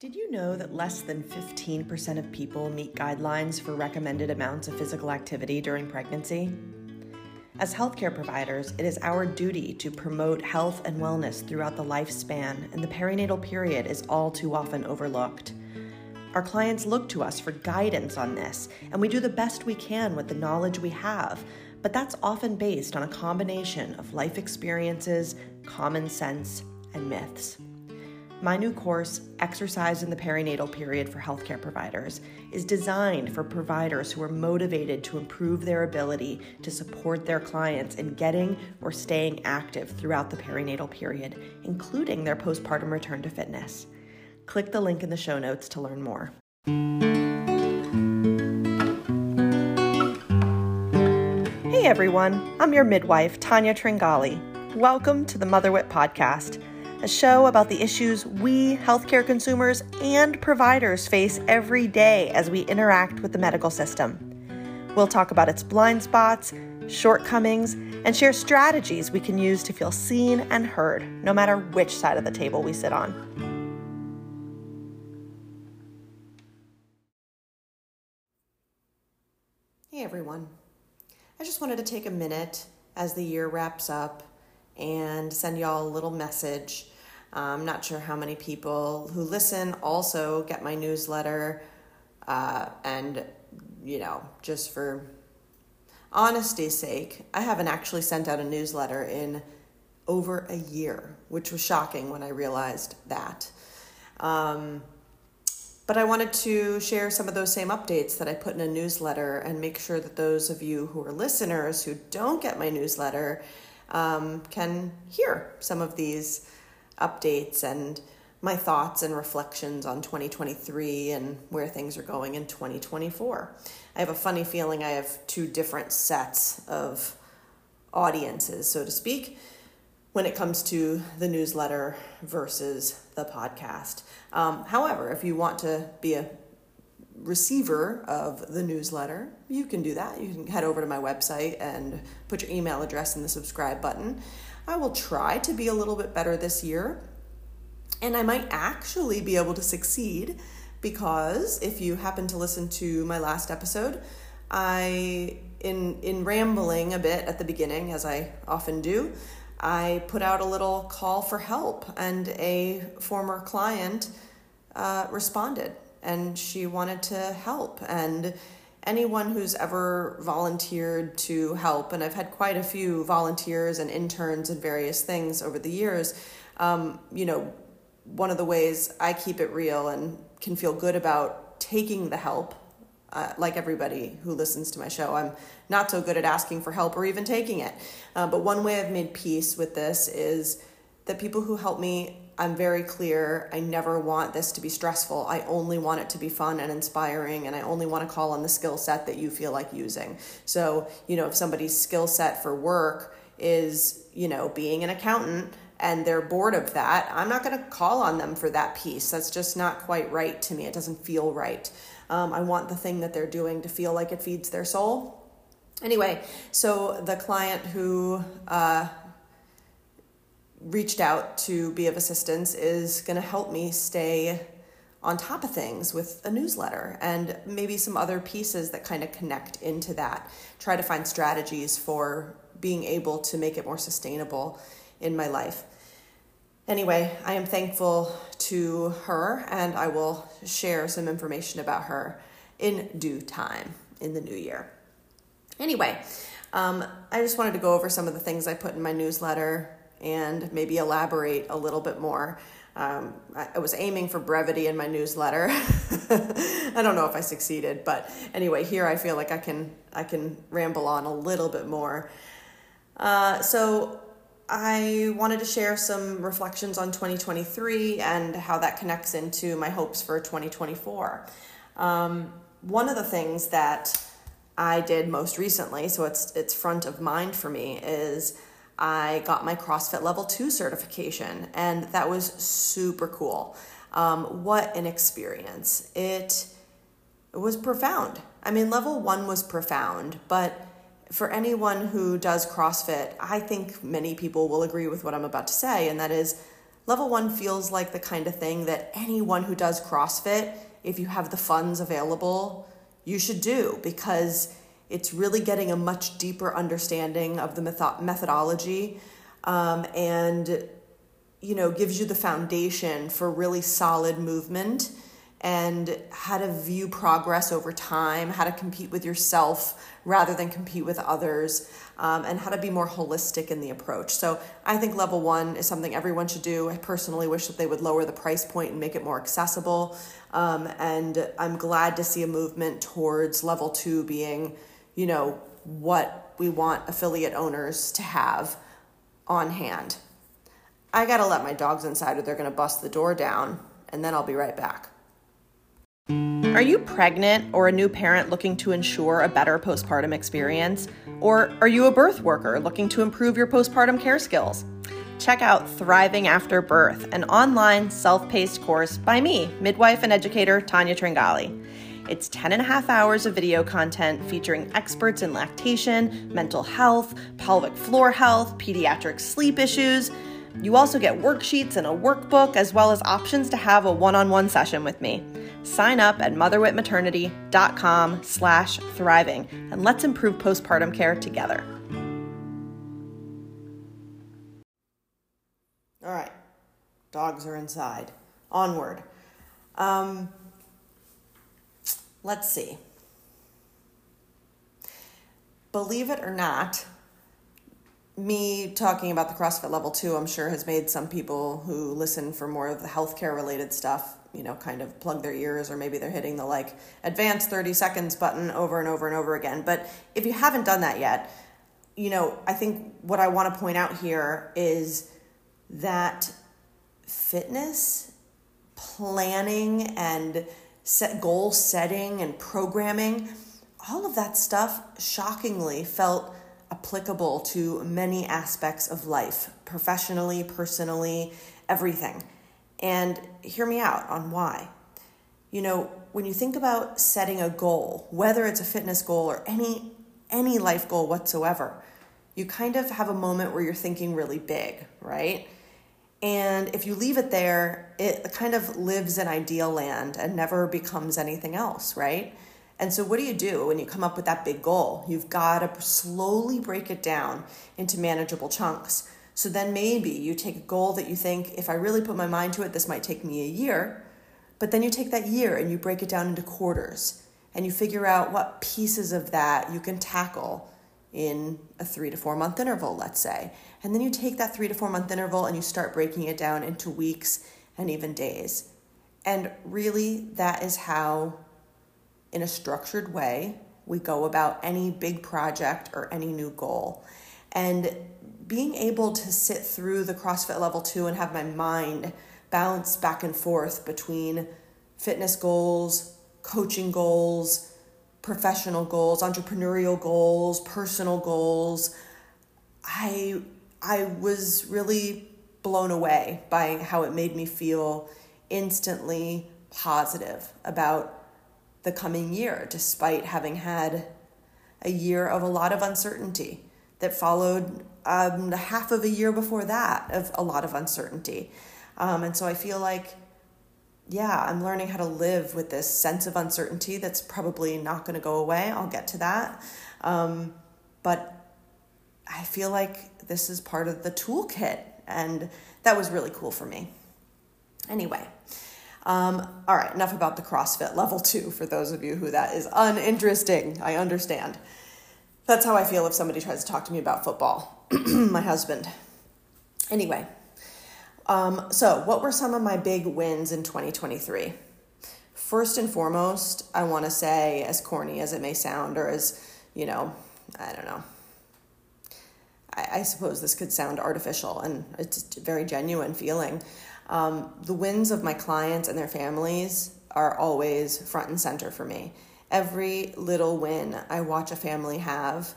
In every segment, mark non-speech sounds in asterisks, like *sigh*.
Did you know that less than 15% of people meet guidelines for recommended amounts of physical activity during pregnancy? As healthcare providers, it is our duty to promote health and wellness throughout the lifespan, and the perinatal period is all too often overlooked. Our clients look to us for guidance on this, and we do the best we can with the knowledge we have, but that's often based on a combination of life experiences, common sense, and myths. My new course, Exercise in the Perinatal Period for Healthcare Providers, is designed for providers who are motivated to improve their ability to support their clients in getting or staying active throughout the perinatal period, including their postpartum return to fitness. Click the link in the show notes to learn more. Hey everyone, I'm your midwife, Tanya Tringali. Welcome to the Motherwit Podcast a show about the issues we, healthcare consumers, and providers face every day as we interact with the medical system. We'll talk about its blind spots, shortcomings, and share strategies we can use to feel seen and heard, no matter which side of the table we sit on. Hey everyone. I just wanted to take a minute as the year wraps up and send y'all a little message. I'm not sure how many people who listen also get my newsletter. Uh, and, you know, just for honesty's sake, I haven't actually sent out a newsletter in over a year, which was shocking when I realized that. Um, but I wanted to share some of those same updates that I put in a newsletter and make sure that those of you who are listeners who don't get my newsletter um, can hear some of these updates and my thoughts and reflections on 2023 and where things are going in 2024. I have a funny feeling I have two different sets of audiences, so to speak, when it comes to the newsletter versus the podcast. Um, however, if you want to be a receiver of the newsletter, you can do that. You can head over to my website and put your email address in the subscribe button. I will try to be a little bit better this year. And I might actually be able to succeed because if you happen to listen to my last episode, I in in rambling a bit at the beginning as I often do, I put out a little call for help and a former client uh, responded and she wanted to help. And anyone who's ever volunteered to help, and I've had quite a few volunteers and interns and various things over the years, um, you know, one of the ways I keep it real and can feel good about taking the help, uh, like everybody who listens to my show, I'm not so good at asking for help or even taking it. Uh, but one way I've made peace with this is that people who help me I'm very clear. I never want this to be stressful. I only want it to be fun and inspiring, and I only want to call on the skill set that you feel like using. So, you know, if somebody's skill set for work is, you know, being an accountant and they're bored of that, I'm not going to call on them for that piece. That's just not quite right to me. It doesn't feel right. Um, I want the thing that they're doing to feel like it feeds their soul. Anyway, so the client who uh, reached out to be of assistance is going to help me stay on top of things with a newsletter and maybe some other pieces that kind of connect into that. Try to find strategies for being able to make it more sustainable in my life. Anyway, I am thankful to her and I will share some information about her in due time in the new year. Anyway, um, I just wanted to go over some of the things I put in my newsletter and maybe elaborate a little bit more. Um, I, was aiming for brevity in my newsletter. *laughs* I don't know if I succeeded, but anyway, here I feel like I can I can ramble on a little bit more. Uh, so I wanted to share some reflections on 2023 and how that connects into my hopes for 2024. Um, one of the things that I did most recently, so it's it's front of mind for me, is I got my CrossFit Level 2 certification, and that was super cool. Um, what an experience! It, it was profound. I mean, level one was profound, but for anyone who does CrossFit, I think many people will agree with what I'm about to say, and that is level one feels like the kind of thing that anyone who does CrossFit, if you have the funds available, you should do because it's really getting a much deeper understanding of the methodology um, and you know gives you the foundation for really solid movement and how to view progress over time, how to compete with yourself rather than compete with others, um, and how to be more holistic in the approach. So I think level one is something everyone should do. I personally wish that they would lower the price point and make it more accessible. Um, and I'm glad to see a movement towards level two being, you know, what we want affiliate owners to have on hand. I gotta let my dogs inside or they're gonna bust the door down, and then I'll be right back. Are you pregnant or a new parent looking to ensure a better postpartum experience? Or are you a birth worker looking to improve your postpartum care skills? Check out Thriving After Birth, an online self paced course by me, midwife and educator Tanya Tringali. It's 10 and a half hours of video content featuring experts in lactation, mental health, pelvic floor health, pediatric sleep issues. You also get worksheets and a workbook, as well as options to have a one on one session with me. Sign up at motherwitmaternity.com slash thriving and let's improve postpartum care together. All right, dogs are inside. Onward. Um, let's see. Believe it or not, me talking about the CrossFit level two, I'm sure has made some people who listen for more of the healthcare related stuff you know, kind of plug their ears, or maybe they're hitting the like advanced 30 seconds button over and over and over again. But if you haven't done that yet, you know, I think what I want to point out here is that fitness planning and set goal setting and programming all of that stuff shockingly felt applicable to many aspects of life professionally personally everything and hear me out on why. You know, when you think about setting a goal, whether it's a fitness goal or any any life goal whatsoever, you kind of have a moment where you're thinking really big, right? And if you leave it there, it kind of lives in ideal land and never becomes anything else, right? And so, what do you do when you come up with that big goal? You've got to slowly break it down into manageable chunks. So then maybe you take a goal that you think, if I really put my mind to it, this might take me a year. But then you take that year and you break it down into quarters and you figure out what pieces of that you can tackle in a three to four month interval, let's say. And then you take that three to four month interval and you start breaking it down into weeks and even days. And really, that is how, in a structured way, we go about any big project or any new goal. And being able to sit through the CrossFit level two and have my mind bounce back and forth between fitness goals, coaching goals, professional goals, entrepreneurial goals, personal goals, I I was really blown away by how it made me feel instantly positive about the coming year despite having had a year of a lot of uncertainty that followed um, half of a year before that of a lot of uncertainty. Um, and so I feel like, yeah, I'm learning how to live with this sense of uncertainty that's probably not going to go away. I'll get to that. Um, but I feel like this is part of the toolkit, and that was really cool for me. Anyway, um, all right, enough about the CrossFit level two for those of you who that is uninteresting. I understand. That's how I feel if somebody tries to talk to me about football. *clears throat* my husband. Anyway, um, so what were some of my big wins in 2023? First and foremost, I want to say, as corny as it may sound, or as, you know, I don't know. I, I suppose this could sound artificial, and it's a very genuine feeling. Um, the wins of my clients and their families are always front and center for me every little win I watch a family have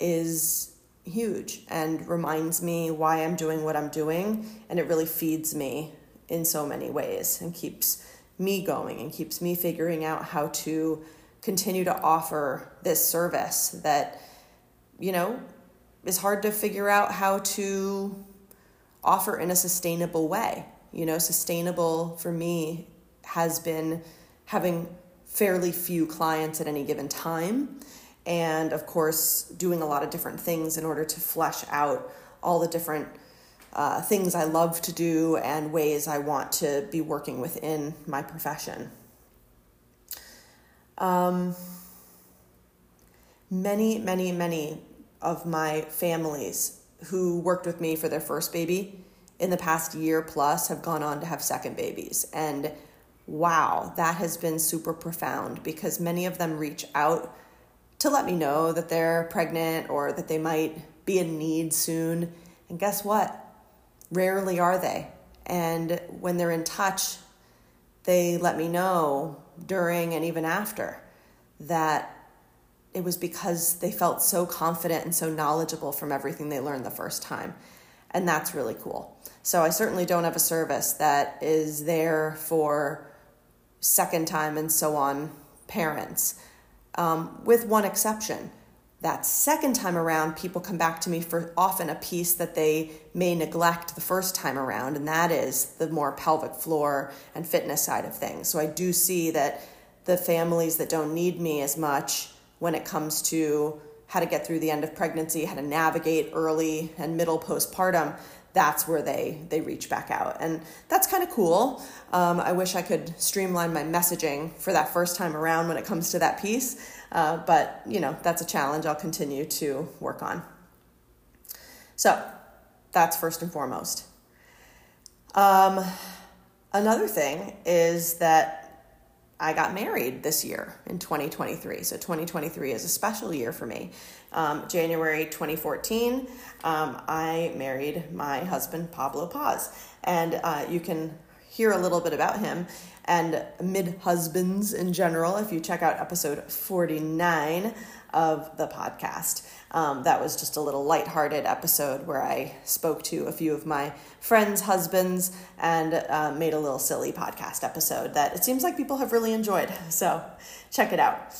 is huge and reminds me why I'm doing what I'm doing. And it really feeds me in so many ways and keeps me going and keeps me figuring out how to continue to offer this service that, you know, is hard to figure out how to offer in a sustainable way. You know, sustainable for me has been having fairly few clients at any given time. And of course, doing a lot of different things in order to flesh out all the different uh, things I love to do and ways I want to be working within my profession. Um, many, many, many of my families who worked with me for their first baby in the past year plus have gone on to have second babies. And wow, that has been super profound because many of them reach out to let me know that they're pregnant or that they might be in need soon. And guess what? Rarely are they. And when they're in touch, they let me know during and even after that it was because they felt so confident and so knowledgeable from everything they learned the first time. And that's really cool. So I certainly don't have a service that is there for second time and so on parents, um, with one exception. That second time around, people come back to me for often a piece that they may neglect the first time around, and that is the more pelvic floor and fitness side of things. So I do see that the families that don't need me as much when it comes to how to get through the end of pregnancy, how to navigate early and middle postpartum, that's where they they reach back out. And that's kind of cool. Um, i wish i could streamline my messaging for that first time around when it comes to that piece uh, but you know that's a challenge i'll continue to work on. So that's first and foremost. Um, another thing is that I got married this year in 2023. So 2023 is a special year for me. Um, January 2014, um, I married my husband, Pablo Paz. And uh, you can hear a little bit about him and mid husbands in general if you check out episode 49 of the podcast. Um, that was just a little lighthearted episode where I spoke to a few of my friends' husbands and uh, made a little silly podcast episode that it seems like people have really enjoyed. So check it out.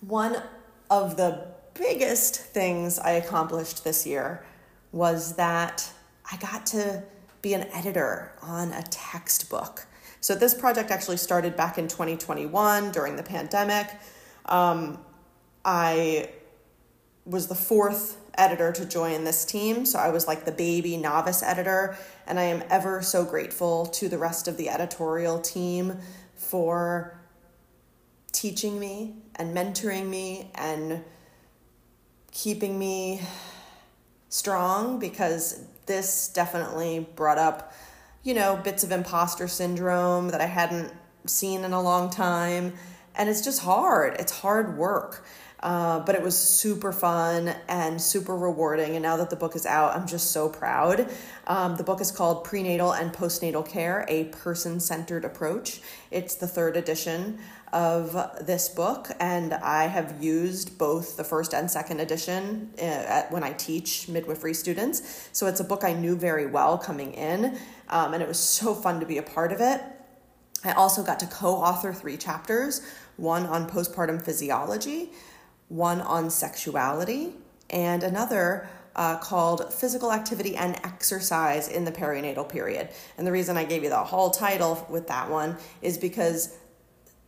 One of the biggest things I accomplished this year was that I got to be an editor on a textbook. So this project actually started back in 2021 during the pandemic. Um, I was the fourth editor to join this team. So I was like the baby novice editor. And I am ever so grateful to the rest of the editorial team for teaching me and mentoring me and keeping me strong because this definitely brought up, you know, bits of imposter syndrome that I hadn't seen in a long time. And it's just hard. It's hard work. Uh, but it was super fun and super rewarding. And now that the book is out, I'm just so proud. Um, the book is called Prenatal and Postnatal Care A Person Centered Approach. It's the third edition of this book, and I have used both the first and second edition uh, at, when I teach midwifery students. So it's a book I knew very well coming in, um, and it was so fun to be a part of it. I also got to co author three chapters one on postpartum physiology one on sexuality, and another uh, called Physical Activity and Exercise in the Perinatal Period. And the reason I gave you the whole title with that one is because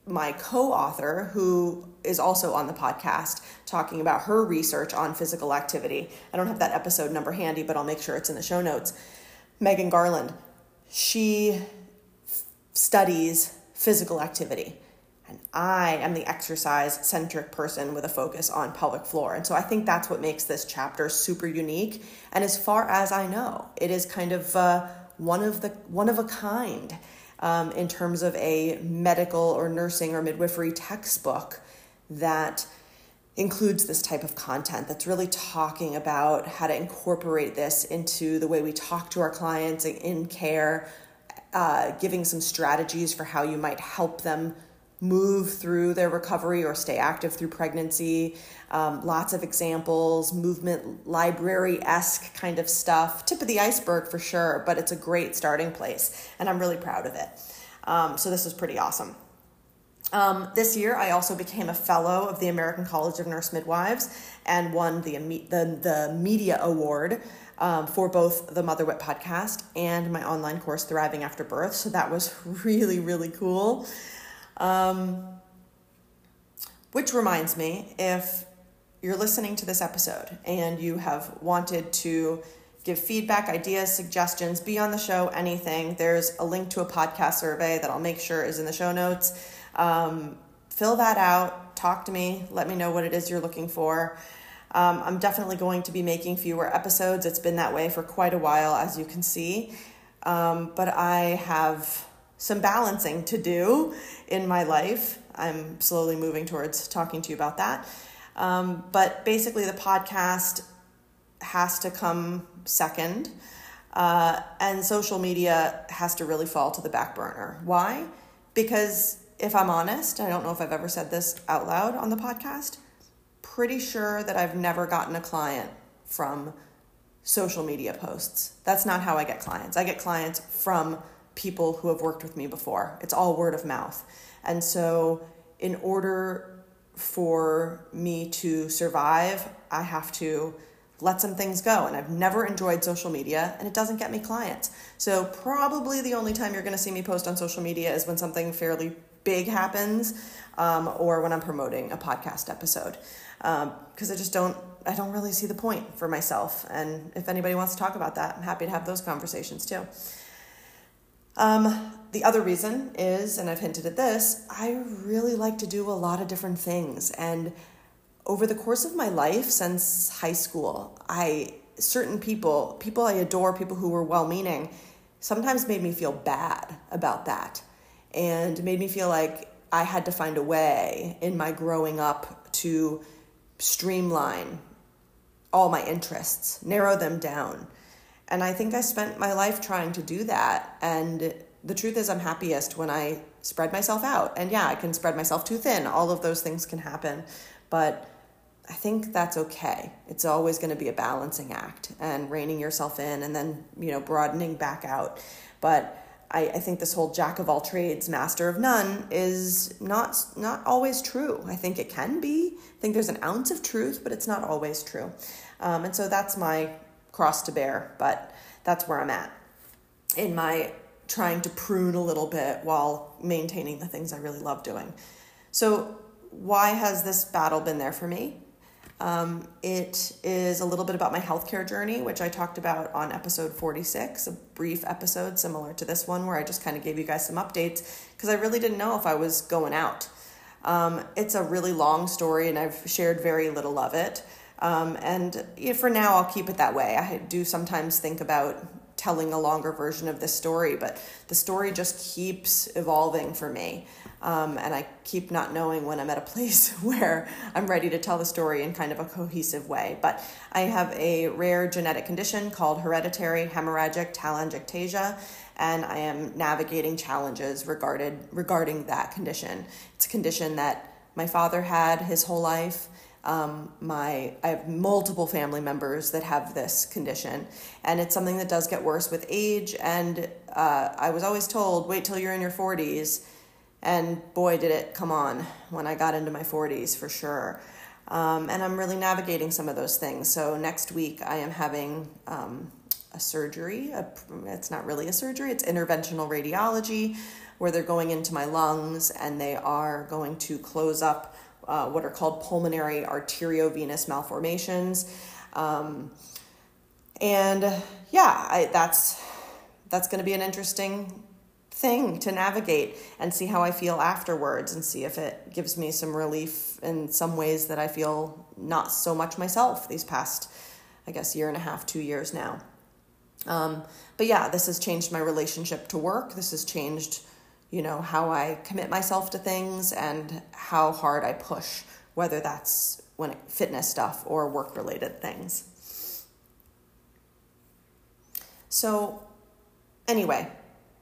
my co author, who is also on the podcast, talking about her research on physical activity. I don't have that episode number handy, but I'll make sure it's in the show notes. Megan Garland, she f- studies physical activity. And I am the exercise centric person with a focus on pelvic floor. And so I think that's what makes this chapter super unique. And as far as I know, it is kind of uh, one of the one of a kind um, in terms of a medical or nursing or midwifery textbook that includes this type of content that's really talking about how to incorporate this into the way we talk to our clients in care, uh, giving some strategies for how you might help them move through their recovery or stay active through pregnancy. Um, lots of examples, movement library esque kind of stuff. Tip of the iceberg for sure, but it's a great starting place, and I'm really proud of it. Um, so this is pretty awesome. Um, this year, I also became a fellow of the American College of Nurse Midwives and won the, the, the media award um, for both the Mother Wit podcast and my online course, Thriving After Birth. So that was *laughs* really, really cool. Um, which reminds me if you're listening to this episode and you have wanted to give feedback, ideas, suggestions, be on the show, anything, there's a link to a podcast survey that I'll make sure is in the show notes. Um, fill that out, talk to me, let me know what it is you're looking for. Um, I'm definitely going to be making fewer episodes. It's been that way for quite a while, as you can see. Um, but I have some balancing to do in my life. I'm slowly moving towards talking to you about that. Um, but basically, the podcast has to come second, uh, and social media has to really fall to the back burner. Why? Because if I'm honest, I don't know if I've ever said this out loud on the podcast, pretty sure that I've never gotten a client from social media posts. That's not how I get clients. I get clients from people who have worked with me before. It's all word of mouth. And so, in order for me to survive, I have to let some things go. And I've never enjoyed social media and it doesn't get me clients. So, probably the only time you're going to see me post on social media is when something fairly big happens um, or when I'm promoting a podcast episode. Because um, I just don't, I don't really see the point for myself. And if anybody wants to talk about that, I'm happy to have those conversations too. Um, the other reason is, and I've hinted at this, I really like to do a lot of different things. And over the course of my life since high school, I certain people, people I adore, people who were well meaning, sometimes made me feel bad about that and made me feel like I had to find a way in my growing up to streamline all my interests, narrow them down. And I think I spent my life trying to do that. And the truth is, I'm happiest when I spread myself out. And yeah, I can spread myself too thin. All of those things can happen. But I think that's okay. It's always going to be a balancing act and reining yourself in and then, you know, broadening back out. But I, I think this whole jack of all trades, master of none is not not always true. I think it can be. I think there's an ounce of truth, but it's not always true. Um, and so that's my cross to bear, but that's where I'm at in my trying to prune a little bit while maintaining the things I really love doing. So, why has this battle been there for me? Um, it is a little bit about my healthcare journey, which I talked about on episode 46, a brief episode similar to this one, where I just kind of gave you guys some updates because I really didn't know if I was going out. Um, it's a really long story, and I've shared very little of it. Um, and you know, for now, I'll keep it that way. I do sometimes think about telling a longer version of this story, but the story just keeps evolving for me. Um, and I keep not knowing when I'm at a place *laughs* where I'm ready to tell the story in kind of a cohesive way. But I have a rare genetic condition called hereditary hemorrhagic telangiectasia, and I am navigating challenges regarded regarding that condition. It's a condition that my father had his whole life. Um, my I have multiple family members that have this condition, and it's something that does get worse with age. And uh, I was always told, wait till you're in your 40s and boy, did it come on when I got into my 40s for sure. Um, and I'm really navigating some of those things. So next week, I am having um, a surgery. A, it's not really a surgery, it's interventional radiology, where they're going into my lungs and they are going to close up uh, what are called pulmonary arteriovenous malformations. Um, and yeah, I, that's that's going to be an interesting thing to navigate and see how I feel afterwards and see if it gives me some relief in some ways that I feel not so much myself these past, I guess, year and a half, two years now. Um, but yeah, this has changed my relationship to work. This has changed, you know, how I commit myself to things and how hard I push, whether that's when it, fitness stuff or work related things. So, anyway,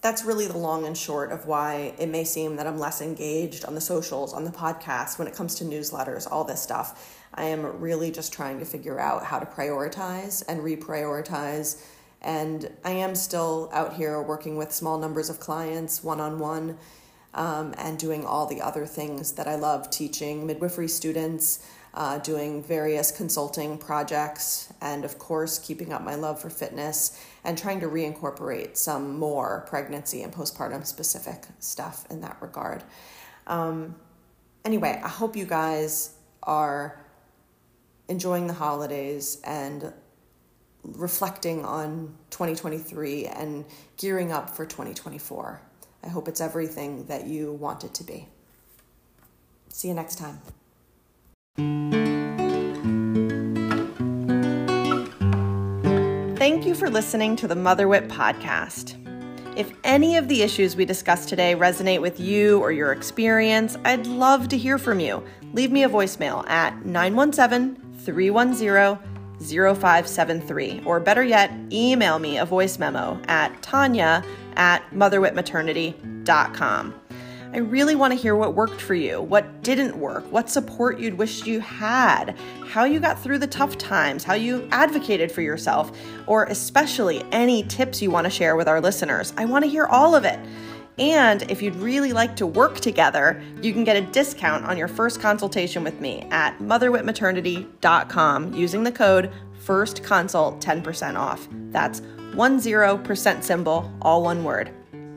that's really the long and short of why it may seem that I'm less engaged on the socials, on the podcast, when it comes to newsletters, all this stuff. I am really just trying to figure out how to prioritize and reprioritize. And I am still out here working with small numbers of clients one on one. and doing all the other things that I love teaching midwifery students, uh, doing various consulting projects, and of course, keeping up my love for fitness and trying to reincorporate some more pregnancy and postpartum specific stuff in that regard. Um, anyway, I hope you guys are enjoying the holidays and reflecting on 2023 and gearing up for 2024. I hope it's everything that you want it to be. See you next time. Thank you for listening to the Motherwit podcast. If any of the issues we discussed today resonate with you or your experience, I'd love to hear from you. Leave me a voicemail at 917 310 0573, or better yet, email me a voice memo at tanya at motherwitmaternity.com. I really want to hear what worked for you, what didn't work, what support you'd wished you had, how you got through the tough times, how you advocated for yourself, or especially any tips you want to share with our listeners. I want to hear all of it. And if you'd really like to work together, you can get a discount on your first consultation with me at motherwitmaternity.com using the code first consult 10% off. That's 10% symbol, all one word.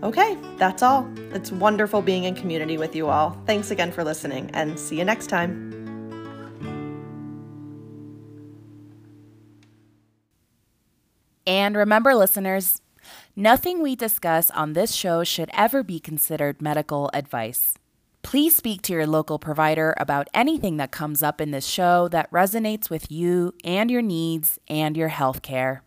Okay, that's all. It's wonderful being in community with you all. Thanks again for listening and see you next time. And remember, listeners, nothing we discuss on this show should ever be considered medical advice. Please speak to your local provider about anything that comes up in this show that resonates with you and your needs and your health care.